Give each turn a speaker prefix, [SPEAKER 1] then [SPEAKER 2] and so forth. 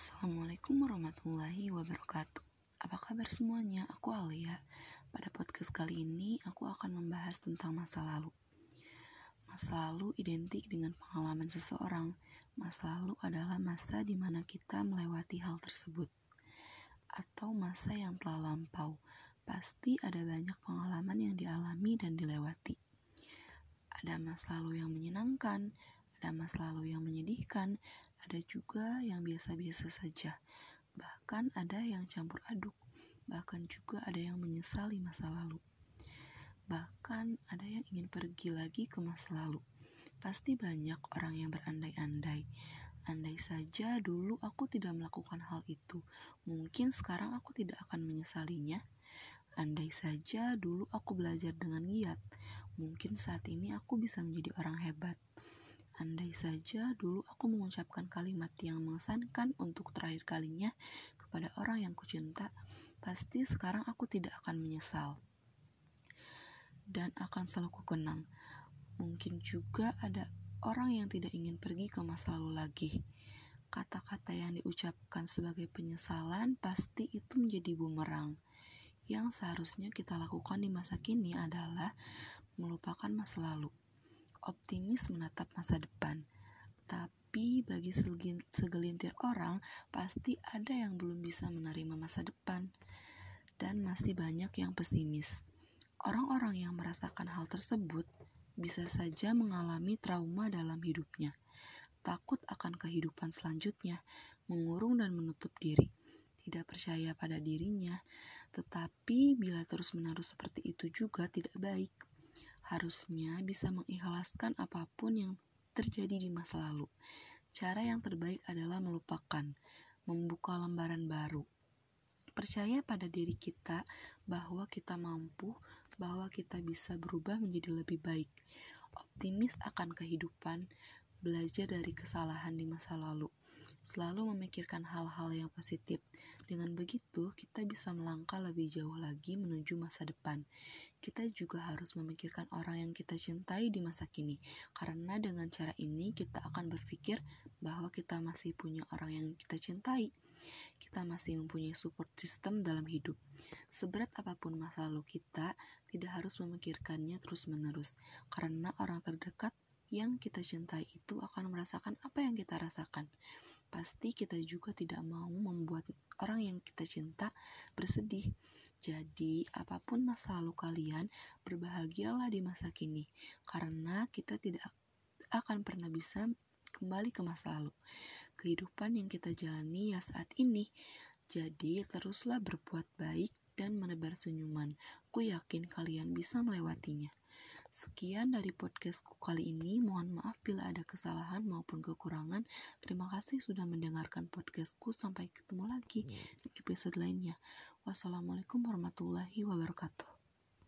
[SPEAKER 1] Assalamualaikum warahmatullahi wabarakatuh. Apa kabar semuanya? Aku Alia. Pada podcast kali ini, aku akan membahas tentang masa lalu. Masa lalu identik dengan pengalaman seseorang. Masa lalu adalah masa di mana kita melewati hal tersebut, atau masa yang telah lampau. Pasti ada banyak pengalaman yang dialami dan dilewati. Ada masa lalu yang menyenangkan, ada masa lalu yang menyedihkan, ada juga yang biasa-biasa saja. Bahkan ada yang campur aduk. Bahkan juga ada yang menyesali masa lalu. Bahkan ada yang ingin pergi lagi ke masa lalu. Pasti banyak orang yang berandai-andai. Andai saja dulu aku tidak melakukan hal itu, mungkin sekarang aku tidak akan menyesalinya. Andai saja dulu aku belajar dengan giat, mungkin saat ini aku bisa menjadi orang hebat. Andai saja dulu aku mengucapkan kalimat yang mengesankan untuk terakhir kalinya kepada orang yang kucinta, pasti sekarang aku tidak akan menyesal dan akan selalu kukenang. Mungkin juga ada orang yang tidak ingin pergi ke masa lalu lagi. Kata-kata yang diucapkan sebagai penyesalan pasti itu menjadi bumerang. Yang seharusnya kita lakukan di masa kini adalah melupakan masa lalu optimis menatap masa depan. Tapi bagi segelintir orang, pasti ada yang belum bisa menerima masa depan. Dan masih banyak yang pesimis. Orang-orang yang merasakan hal tersebut bisa saja mengalami trauma dalam hidupnya. Takut akan kehidupan selanjutnya, mengurung dan menutup diri. Tidak percaya pada dirinya, tetapi bila terus-menerus seperti itu juga tidak baik harusnya bisa mengikhlaskan apa pun yang terjadi di masa lalu. Cara yang terbaik adalah melupakan, membuka lembaran baru. Percaya pada diri kita bahwa kita mampu, bahwa kita bisa berubah menjadi lebih baik. Optimis akan kehidupan, belajar dari kesalahan di masa lalu. Selalu memikirkan hal-hal yang positif. Dengan begitu, kita bisa melangkah lebih jauh lagi menuju masa depan kita juga harus memikirkan orang yang kita cintai di masa kini, karena dengan cara ini kita akan berpikir bahwa kita masih punya orang yang kita cintai. Kita masih mempunyai support system dalam hidup. Seberat apa pun masa lalu kita, tidak harus memikirkannya terus-menerus, karena orang terdekat yang kita cintai itu akan merasakan apa yang kita rasakan. Pasti kita juga tidak mau membuat orang yang kita cinta bersedih. Jadi, apa pun masa lalu kalian, berbahagialah di masa kini, karena kita tidak akan pernah bisa kembali ke masa lalu. Kehidupan yang kita jalani ya saat ini. Jadi, teruslah berbuat baik dan menebar senyuman. Ku yakin kalian bisa melewatinya. Sekian dari podcastku kali ini. Mohon maaf bila ada kesalahan maupun kekurangan. Terima kasih sudah mendengarkan podcastku. Sampai ketemu lagi di episode lainnya. Wassalamualaikum warahmatullahi wabarakatuh.